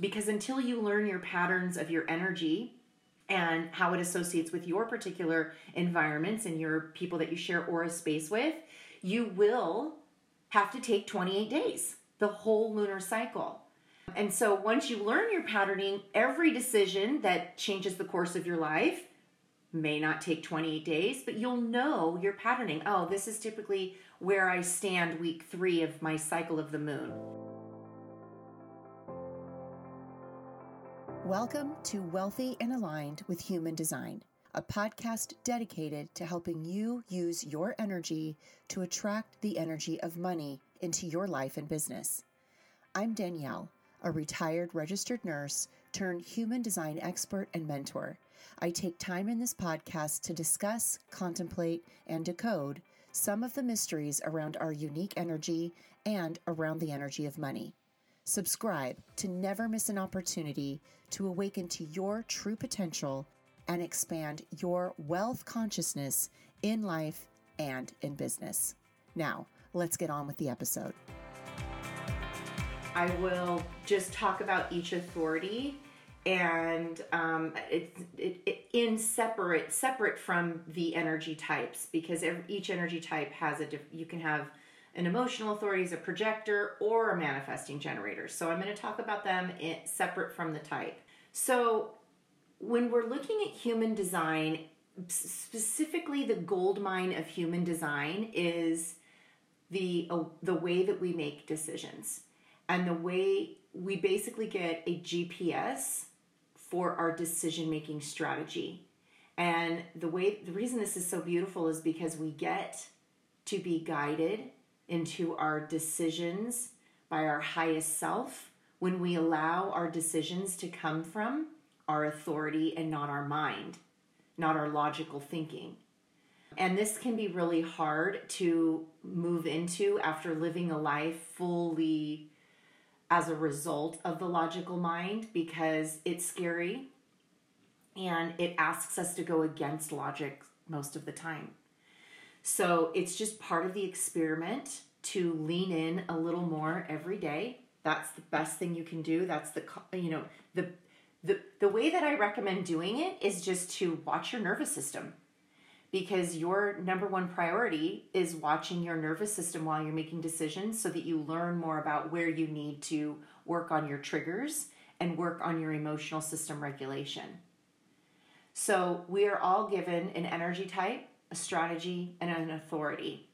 Because until you learn your patterns of your energy and how it associates with your particular environments and your people that you share aura space with, you will have to take 28 days, the whole lunar cycle. And so once you learn your patterning, every decision that changes the course of your life may not take 28 days, but you'll know your patterning. Oh, this is typically where I stand week three of my cycle of the moon. Welcome to Wealthy and Aligned with Human Design, a podcast dedicated to helping you use your energy to attract the energy of money into your life and business. I'm Danielle, a retired registered nurse turned human design expert and mentor. I take time in this podcast to discuss, contemplate, and decode some of the mysteries around our unique energy and around the energy of money. Subscribe to never miss an opportunity to awaken to your true potential and expand your wealth consciousness in life and in business. Now, let's get on with the episode. I will just talk about each authority and um, it, it, it, in separate separate from the energy types because each energy type has a diff, you can have an emotional authority is a projector or a manifesting generator. So I'm going to talk about them in, separate from the type. So when we're looking at human design, specifically the gold mine of human design is the uh, the way that we make decisions and the way we basically get a GPS for our decision making strategy. And the way the reason this is so beautiful is because we get to be guided into our decisions by our highest self when we allow our decisions to come from our authority and not our mind, not our logical thinking. And this can be really hard to move into after living a life fully as a result of the logical mind because it's scary and it asks us to go against logic most of the time. So it's just part of the experiment to lean in a little more every day. That's the best thing you can do. That's the you know the the the way that I recommend doing it is just to watch your nervous system. Because your number one priority is watching your nervous system while you're making decisions so that you learn more about where you need to work on your triggers and work on your emotional system regulation. So, we are all given an energy type a strategy, and an authority.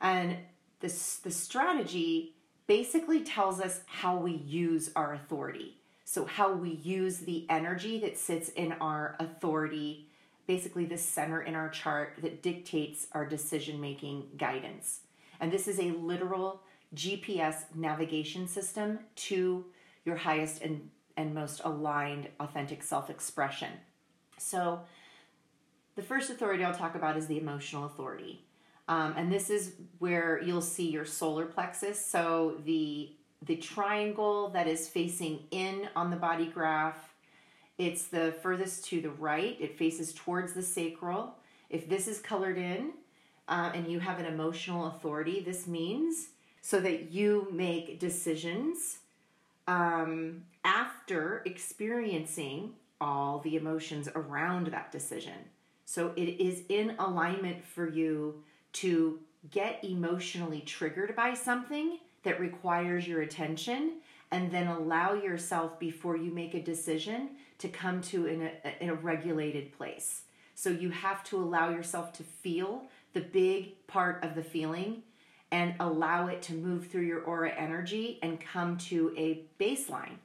And this the strategy basically tells us how we use our authority. So how we use the energy that sits in our authority, basically the center in our chart that dictates our decision-making guidance. And this is a literal GPS navigation system to your highest and, and most aligned authentic self-expression. So the first authority I'll talk about is the emotional authority. Um, and this is where you'll see your solar plexus. So the the triangle that is facing in on the body graph, it's the furthest to the right. It faces towards the sacral. If this is colored in uh, and you have an emotional authority, this means so that you make decisions um, after experiencing all the emotions around that decision. So it is in alignment for you to get emotionally triggered by something that requires your attention and then allow yourself before you make a decision to come to in a, in a regulated place. So you have to allow yourself to feel the big part of the feeling and allow it to move through your aura energy and come to a baseline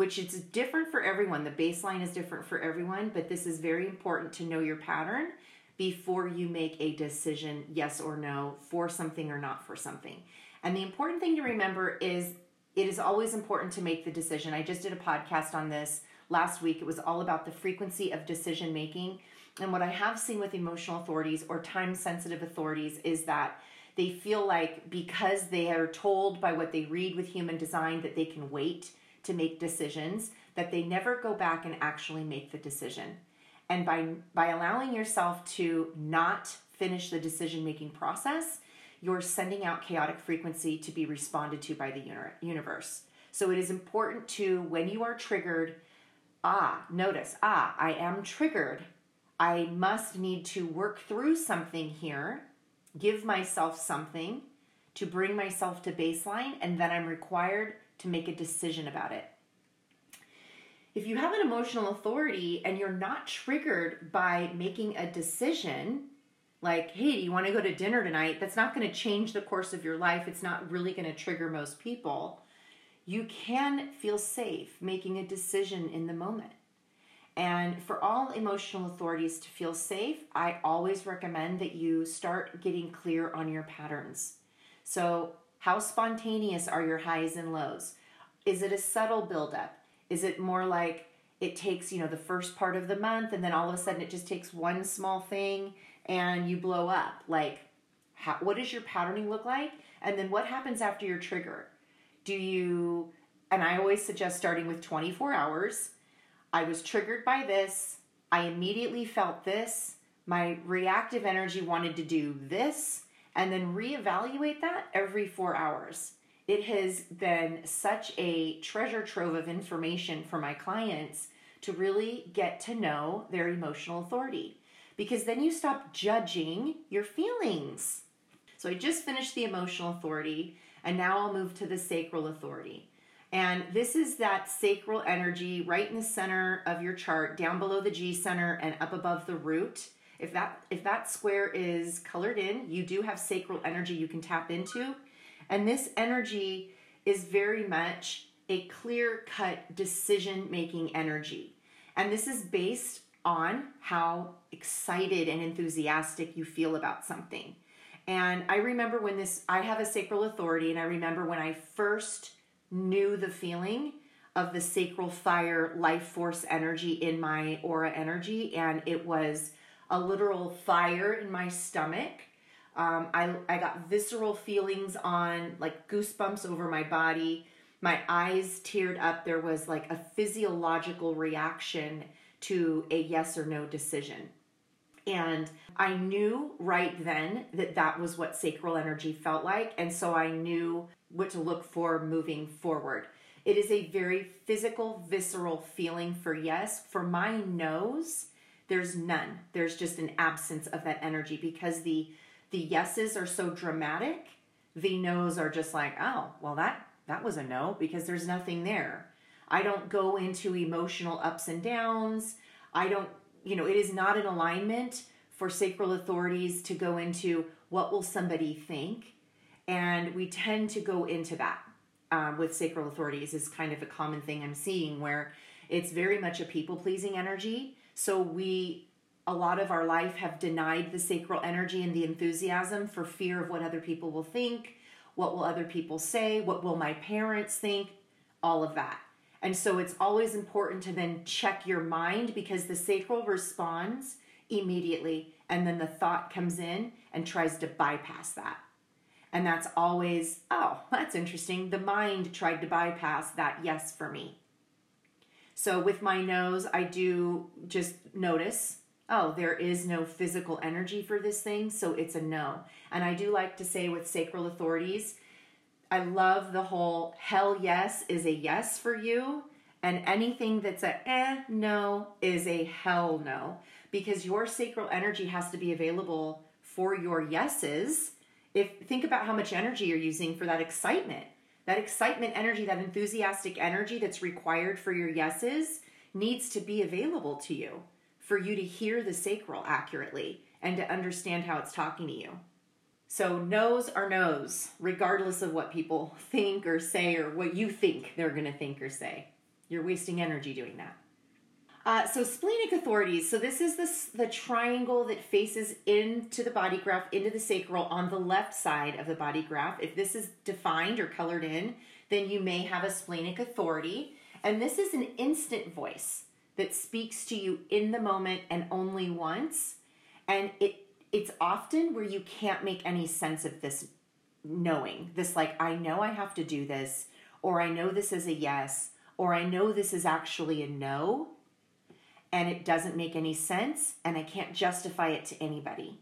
which it's different for everyone. The baseline is different for everyone, but this is very important to know your pattern before you make a decision, yes or no, for something or not for something. And the important thing to remember is it is always important to make the decision. I just did a podcast on this last week. It was all about the frequency of decision making. And what I have seen with emotional authorities or time sensitive authorities is that they feel like because they are told by what they read with human design that they can wait to make decisions that they never go back and actually make the decision. And by by allowing yourself to not finish the decision making process, you're sending out chaotic frequency to be responded to by the universe. So it is important to, when you are triggered, ah, notice, ah, I am triggered. I must need to work through something here, give myself something to bring myself to baseline, and then I'm required to make a decision about it. If you have an emotional authority and you're not triggered by making a decision, like, hey, do you want to go to dinner tonight? That's not going to change the course of your life. It's not really going to trigger most people. You can feel safe making a decision in the moment. And for all emotional authorities to feel safe, I always recommend that you start getting clear on your patterns. So, how spontaneous are your highs and lows? Is it a subtle buildup? Is it more like it takes, you know, the first part of the month and then all of a sudden it just takes one small thing and you blow up? Like, how, what does your patterning look like? And then what happens after your trigger? Do you, and I always suggest starting with 24 hours. I was triggered by this. I immediately felt this. My reactive energy wanted to do this, and then reevaluate that every four hours it has been such a treasure trove of information for my clients to really get to know their emotional authority because then you stop judging your feelings. So I just finished the emotional authority and now I'll move to the sacral authority. And this is that sacral energy right in the center of your chart, down below the G center and up above the root. If that if that square is colored in, you do have sacral energy you can tap into. And this energy is very much a clear cut decision making energy. And this is based on how excited and enthusiastic you feel about something. And I remember when this, I have a sacral authority, and I remember when I first knew the feeling of the sacral fire life force energy in my aura energy, and it was a literal fire in my stomach um, I, I got visceral feelings on like goosebumps over my body. My eyes teared up. There was like a physiological reaction to a yes or no decision. And I knew right then that that was what sacral energy felt like. And so I knew what to look for moving forward. It is a very physical, visceral feeling for yes. For my no's, there's none. There's just an absence of that energy because the the yeses are so dramatic, the no's are just like, oh, well, that, that was a no because there's nothing there. I don't go into emotional ups and downs. I don't, you know, it is not an alignment for sacral authorities to go into what will somebody think. And we tend to go into that um, with sacral authorities, is kind of a common thing I'm seeing where it's very much a people pleasing energy. So we a lot of our life have denied the sacral energy and the enthusiasm for fear of what other people will think, what will other people say, what will my parents think, all of that. And so it's always important to then check your mind because the sacral responds immediately and then the thought comes in and tries to bypass that. And that's always, oh, that's interesting. The mind tried to bypass that yes for me. So with my no's, I do just notice oh, there is no physical energy for this thing, so it's a no. And I do like to say with sacral authorities, I love the whole hell yes is a yes for you, and anything that's a eh no is a hell no, because your sacral energy has to be available for your yeses. If think about how much energy you're using for that excitement, that excitement energy, that enthusiastic energy that's required for your yeses needs to be available to you for you to hear the sacral accurately and to understand how it's talking to you. So, no's are no's, regardless of what people think or say or what you think they're going to think or say. You're wasting energy doing that. Uh, so, splenic authorities. So, this is the, the triangle that faces into the body graph, into the sacral on the left side of the body graph. If this is defined or colored in, then you may have a splenic authority. And this is an instant voice that speaks to you in the moment and only once. And it it's often where you can't make any sense of this knowing. This like I know I have to do this or I know this is a yes or I know this is actually a no and it doesn't make any sense and I can't justify it to anybody.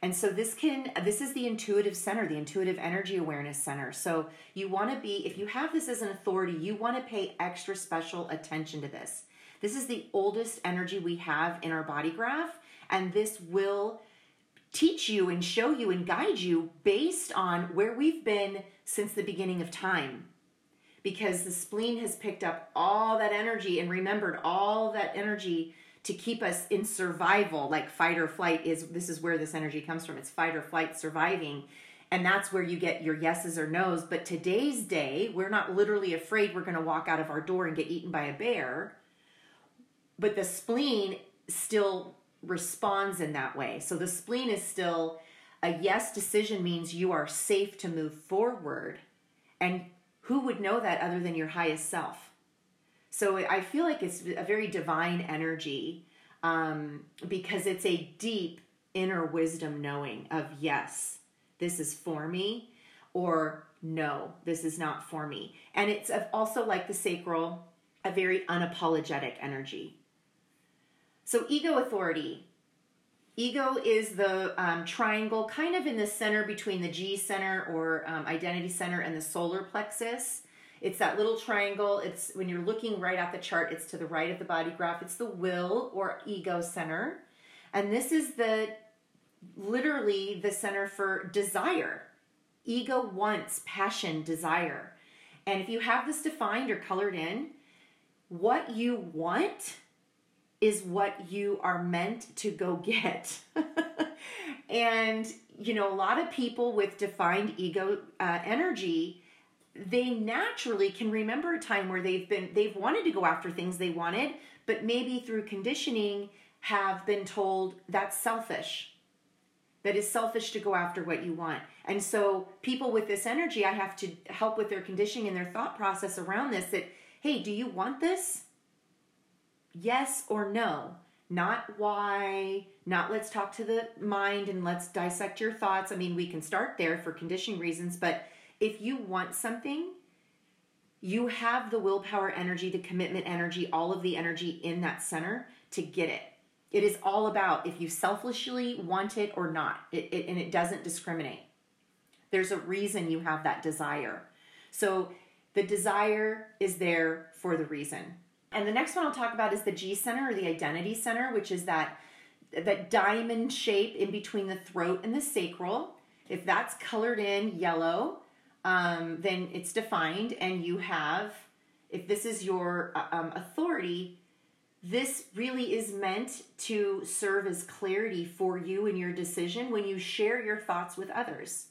And so this can this is the intuitive center, the intuitive energy awareness center. So you want to be if you have this as an authority, you want to pay extra special attention to this. This is the oldest energy we have in our body graph and this will teach you and show you and guide you based on where we've been since the beginning of time. Because the spleen has picked up all that energy and remembered all that energy to keep us in survival. Like fight or flight is this is where this energy comes from. It's fight or flight surviving. And that's where you get your yeses or nos. But today's day we're not literally afraid we're going to walk out of our door and get eaten by a bear but the spleen still responds in that way. So the spleen is still a yes decision means you are safe to move forward and who would know that other than your highest self so I feel like it's a very divine energy um, because it's a deep inner wisdom knowing of yes, this is for me, or no, this is not for me. And it's also like the sacral, a very unapologetic energy. So, ego authority. Ego is the um, triangle kind of in the center between the G center or um, identity center and the solar plexus. It's that little triangle. It's when you're looking right at the chart, it's to the right of the body graph. It's the will or ego center. And this is the literally the center for desire. Ego wants, passion, desire. And if you have this defined or colored in, what you want is what you are meant to go get. and, you know, a lot of people with defined ego uh, energy they naturally can remember a time where they've been they've wanted to go after things they wanted but maybe through conditioning have been told that's selfish. That is selfish to go after what you want. And so people with this energy i have to help with their conditioning and their thought process around this that hey do you want this yes or no not why not let's talk to the mind and let's dissect your thoughts i mean we can start there for conditioning reasons but if you want something, you have the willpower energy, the commitment energy, all of the energy in that center to get it. It is all about if you selfishly want it or not, it, it, and it doesn't discriminate. There's a reason you have that desire. So the desire is there for the reason. And the next one I'll talk about is the G center or the identity center, which is that that diamond shape in between the throat and the sacral. If that's colored in yellow, um, then it's defined, and you have, if this is your uh, um, authority, this really is meant to serve as clarity for you in your decision when you share your thoughts with others.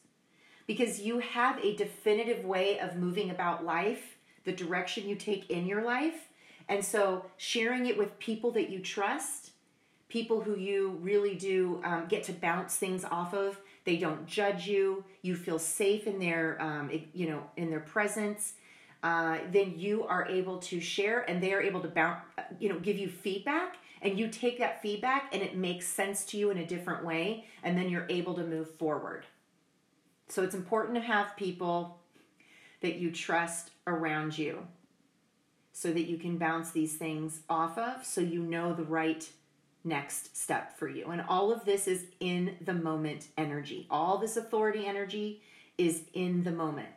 Because you have a definitive way of moving about life, the direction you take in your life. And so sharing it with people that you trust, people who you really do um, get to bounce things off of, they don't judge you. You feel safe in their, um, you know, in their presence. Uh, then you are able to share, and they are able to bounce, you know, give you feedback, and you take that feedback, and it makes sense to you in a different way, and then you're able to move forward. So it's important to have people that you trust around you so that you can bounce these things off of so you know the right next step for you. And all of this is in the moment energy. All this authority energy is in the moment.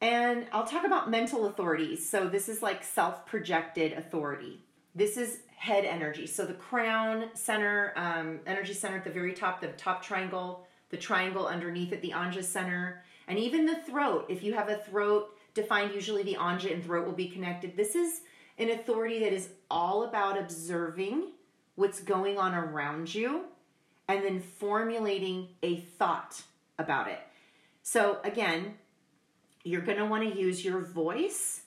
And I'll talk about mental authorities. So, this is like self projected authority. This is head energy. So, the crown center, um, energy center at the very top, the top triangle, the triangle underneath it, the anja center, and even the throat. If you have a throat defined, usually the anja and throat will be connected. This is an authority that is all about observing what's going on around you and then formulating a thought about it. So, again, you're going to want to use your voice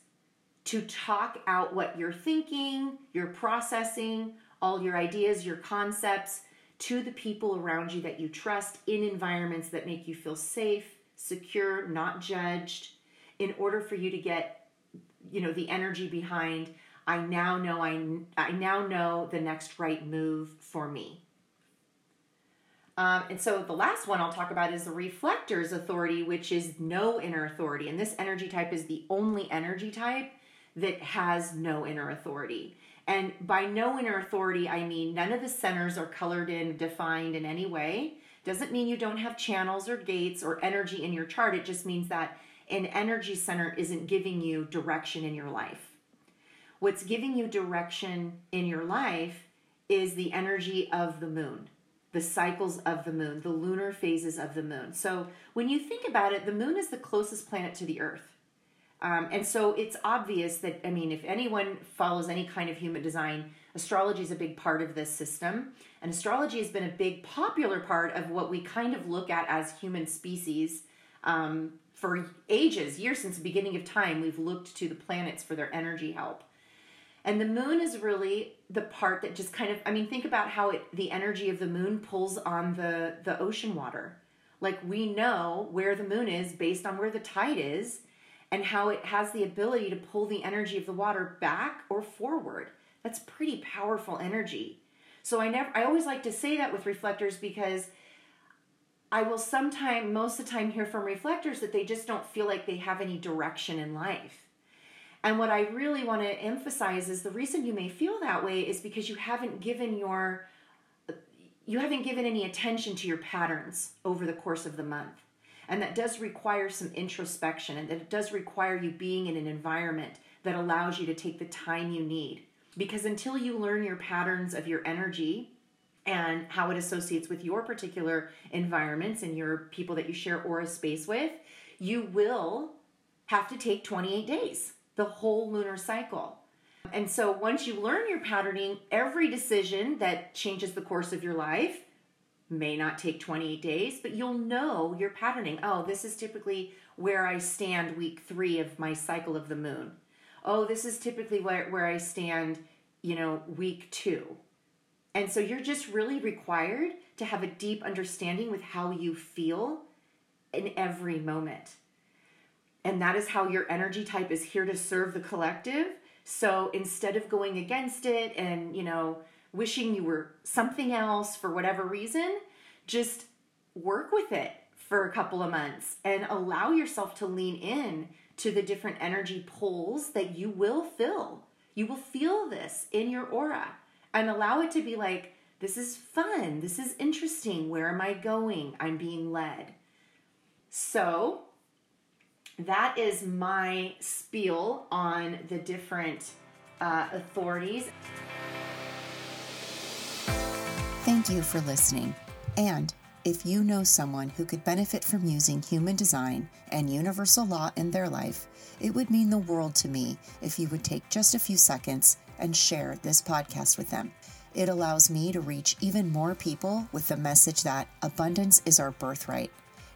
to talk out what you're thinking, you're processing, all your ideas, your concepts to the people around you that you trust in environments that make you feel safe, secure, not judged, in order for you to get you know the energy behind i now know i, I now know the next right move for me um, and so the last one i'll talk about is the reflector's authority which is no inner authority and this energy type is the only energy type that has no inner authority. And by no inner authority, I mean none of the centers are colored in, defined in any way. Doesn't mean you don't have channels or gates or energy in your chart. It just means that an energy center isn't giving you direction in your life. What's giving you direction in your life is the energy of the moon, the cycles of the moon, the lunar phases of the moon. So when you think about it, the moon is the closest planet to the earth. Um, and so it's obvious that, I mean, if anyone follows any kind of human design, astrology is a big part of this system. And astrology has been a big popular part of what we kind of look at as human species. Um, for ages, years since the beginning of time, we've looked to the planets for their energy help. And the moon is really the part that just kind of, I mean, think about how it, the energy of the moon pulls on the, the ocean water. Like we know where the moon is based on where the tide is and how it has the ability to pull the energy of the water back or forward. That's pretty powerful energy. So I never I always like to say that with reflectors because I will sometimes, most of the time hear from reflectors that they just don't feel like they have any direction in life. And what I really want to emphasize is the reason you may feel that way is because you haven't given your you haven't given any attention to your patterns over the course of the month. And that does require some introspection and that it does require you being in an environment that allows you to take the time you need. Because until you learn your patterns of your energy and how it associates with your particular environments and your people that you share aura space with, you will have to take 28 days, the whole lunar cycle. And so once you learn your patterning, every decision that changes the course of your life may not take 28 days, but you'll know your patterning. Oh, this is typically where I stand week three of my cycle of the moon. Oh, this is typically where, where I stand, you know, week two. And so you're just really required to have a deep understanding with how you feel in every moment. And that is how your energy type is here to serve the collective. So instead of going against it and, you know, wishing you were something else for whatever reason, just work with it for a couple of months and allow yourself to lean in to the different energy pulls that you will feel. You will feel this in your aura and allow it to be like, this is fun. This is interesting. Where am I going? I'm being led. So, that is my spiel on the different uh, authorities. Thank you for listening. And if you know someone who could benefit from using human design and universal law in their life, it would mean the world to me if you would take just a few seconds and share this podcast with them. It allows me to reach even more people with the message that abundance is our birthright.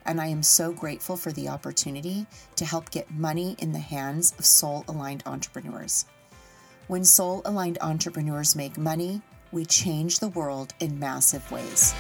And I am so grateful for the opportunity to help get money in the hands of soul aligned entrepreneurs. When soul aligned entrepreneurs make money, we change the world in massive ways.